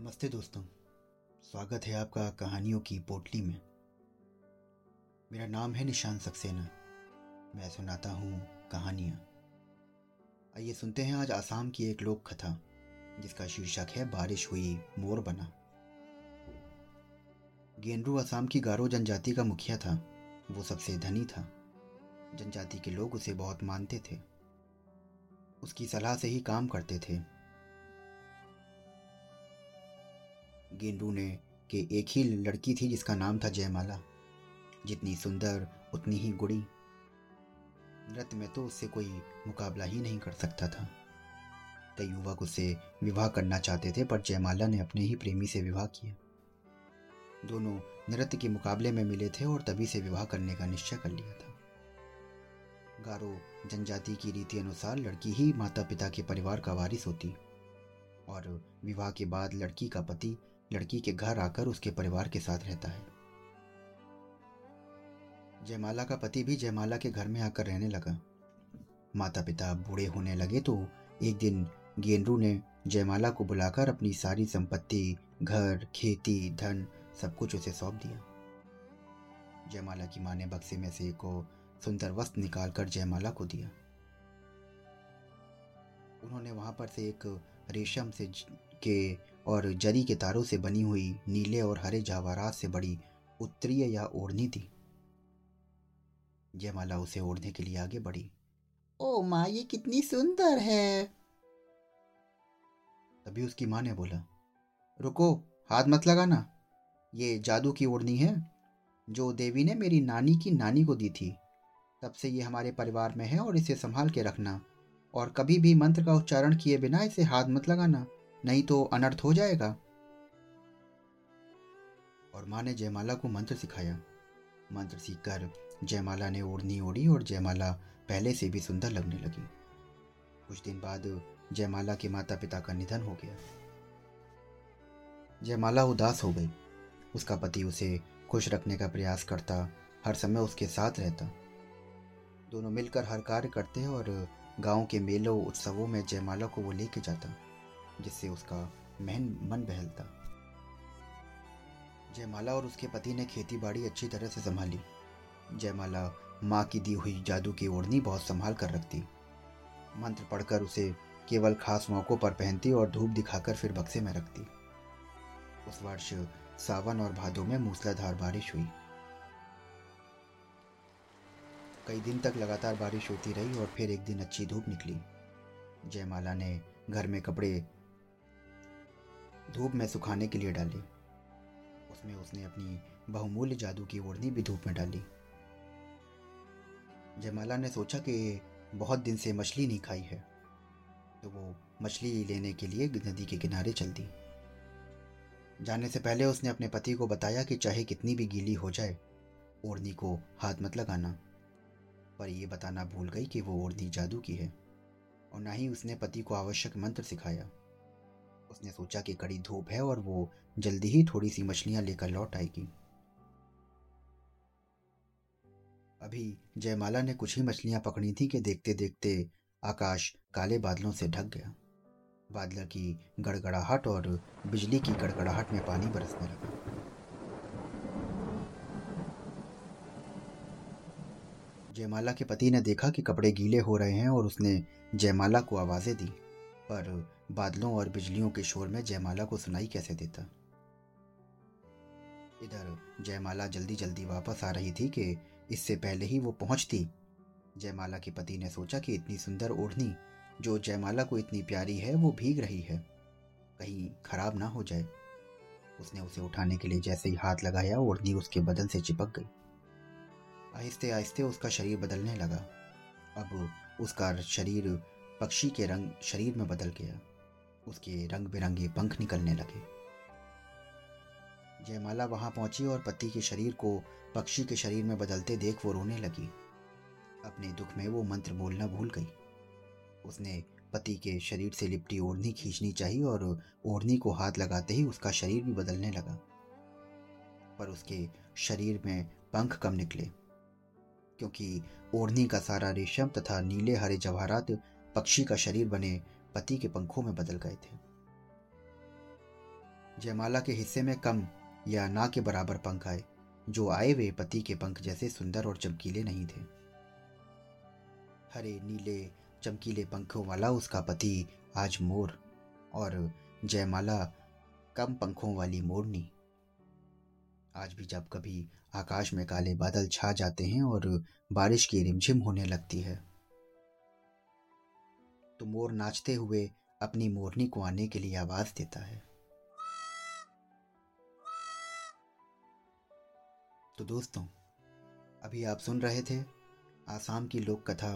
नमस्ते दोस्तों, स्वागत है आपका कहानियों की पोटली में। मेरा नाम है निशान सक्सेना। मैं सुनाता हूँ कहानियाँ। आइए सुनते हैं आज आसाम की एक लोक कथा जिसका शीर्षक है, बारिश हुई, मोर बना। गेंडरू आसाम की गारो जनजाति का मुखिया था, वो सबसे धनी था। जनजाति के लोग उसे बहुत मानते थे। उसकी सलाह से ही काम करते थे। गेंडू ने के एक ही लड़की थी जिसका नाम था जयमाला। जितनी सुंदर, उतनी ही गुड़ी। नृत्य में तो उससे कोई मुकाबला ही नहीं कर सकता था। कई युवक उससे विवाह करना चाहते थे, पर जयमाला ने अपने ही प्रेमी से विवाह किया। दोनों नृत्य के मुकाबले में मिले थे और तभी से विवाह करने का निश्चय कर लिया था। गारो जनजाति की रीति अनुसार लड़की ही माता पिता के परिवार का वारिस होती और विवाह के बाद लड़की का पति लड़की के घर आकर उसके परिवार के साथ रहता है। जयमाला का पति भी जयमाला के घर में आकर रहने लगा। माता पिता बूढ़े होने लगे तो एक दिन गेंद्रू ने जयमाला को बुलाकर अपनी सारी संपत्ति, घर, खेती, धन सब कुछ उसे सौंप दिया। जयमाला की माँ ने बक्से में से एक सुंदर वस्त्र निकालकर जयमाला को दिया। उन्होंने वहाँ पर से एक रेशम से के और जरी के तारों से बनी हुई नीले और हरे जावारात से बड़ी उत्तरीय या ओढ़नी थी। जयमाला उसे ओढ़ने के लिए आगे बढ़ी। ओ माँ, ये कितनी सुंदर है! तभी उसकी माँ ने बोला, रुको, हाथ मत लगाना। ये जादू की ओढ़नी है, जो देवी ने मेरी नानी की नानी को दी थी। तब से ये हमारे परिवार में है और इसे संभाल के रखना। और कभी भी मंत्र का उच्चारण किए बिना इसे हाथ मत लगाना। नहीं तो अनर्थ हो जाएगा। और माँ ने जयमाला को मंत्र सिखाया। मंत्र सीखकर जयमाला ने ओढ़नी ओढ़ी और जयमाला पहले से भी सुंदर लगने लगी। कुछ दिन बाद जयमाला के माता पिता का निधन हो गया। जयमाला उदास हो गई। उसका पति उसे खुश रखने का प्रयास करता, हर समय उसके साथ रहता। दोनों मिलकर हर कार्य करते और गाँव के मेलों, उत्सवों में जयमाला को वो लेके जाता। जिससे उसका महन मन बहलता जयमाला और उसके पति ने खेती बाड़ी अच्छी तरह से संभाली। जयमाला माँ की दी हुई जादू की ओढ़नी बहुत संभाल कर रखती। मंत्र पढ़कर उसे केवल खास मौक़ों पर पहनती और धूप दिखाकर फिर बक्से में रखती। उस वर्ष सावन और भादों में मूसलाधार बारिश हुई। कई दिन तक लगातार बारिश होती रही और फिर एक दिन अच्छी धूप निकली। जयमाला ने घर में कपड़े धूप में सुखाने के लिए डाली। उसमें उसने अपनी बहुमूल्य जादू की ओढ़नी भी धूप में डाली। जयमाला ने सोचा कि बहुत दिन से मछली नहीं खाई है तो वो मछली लेने के लिए नदी के किनारे चल दी। जाने से पहले उसने अपने पति को बताया कि चाहे कितनी भी गीली हो जाए, ओढ़नी को हाथ मत लगाना। पर यह बताना भूल गई कि वो ओढ़नी जादू की है, और ना ही उसने पति को आवश्यक मंत्र सिखाया। उसने सोचा कि कड़ी धूप है और वो जल्दी ही थोड़ी सी मछलियाँ लेकर लौट आएगी। अभी जयमाला ने कुछ ही मछलियाँ पकड़ी थी कि देखते देखते आकाश काले बादलों से ढक गया। बादल की गड़गड़ाहट और बिजली की गड़गड़ाहट में पानी बरसने लगा। जयमाला के पति ने देखा कि कपड़े गीले हो रहे हैं और उसने जयमाला को आवाज़ें दी। पर बादलों और बिजलियों के शोर में जयमाला को सुनाई कैसे देता? इधर जयमाला जल्दी जल्दी वापस आ रही थी कि इससे पहले ही वो पहुँचती जयमाला के पति ने सोचा कि इतनी सुंदर ओढ़नी, जो जयमाला को इतनी प्यारी है, वो भीग रही है। कहीं खराब ना हो जाए। उसने उसे उठाने के लिए जैसे ही हाथ लगाया, ओढ़नी उसके बदन से चिपक गई। आहिस्ते आहिस्ते उसका शरीर बदलने लगा। अब उसका शरीर पक्षी के रंग शरीर में बदल गया। उसके रंग बिरंगे पंख निकलने लगे। जयमाला वहाँ पहुँची और पति के शरीर को पक्षी के शरीर में बदलते देख वो रोने लगी। अपने दुख में वो मंत्र बोलना भूल गई। उसने पति के शरीर से लिपटी ओढ़नी खींचनी चाहिए और ओढ़नी को हाथ लगाते ही उसका शरीर भी बदलने लगा। पर उसके शरीर में पंख कम निकले, क्योंकि ओढ़नी का सारा रेशम तथा नीले हरे जवाहरात पक्षी का शरीर बने पति के पंखों में बदल गए थे। जयमाला के हिस्से में कम या ना के बराबर पंख आए, जो आए वे पति के पंख जैसे सुंदर और चमकीले नहीं थे। हरे, नीले, चमकीले पंखों वाला उसका पति आज मोर, और जयमाला कम पंखों वाली मोरनी। आज भी जब कभी आकाश में काले बादल छा जाते हैं और बारिश की रिमझिम होने लगती है। तो मोर नाचते हुए अपनी मोरनी को आने के लिए आवाज़ देता है। तो दोस्तों, अभी आप सुन रहे थे आसाम की लोक कथा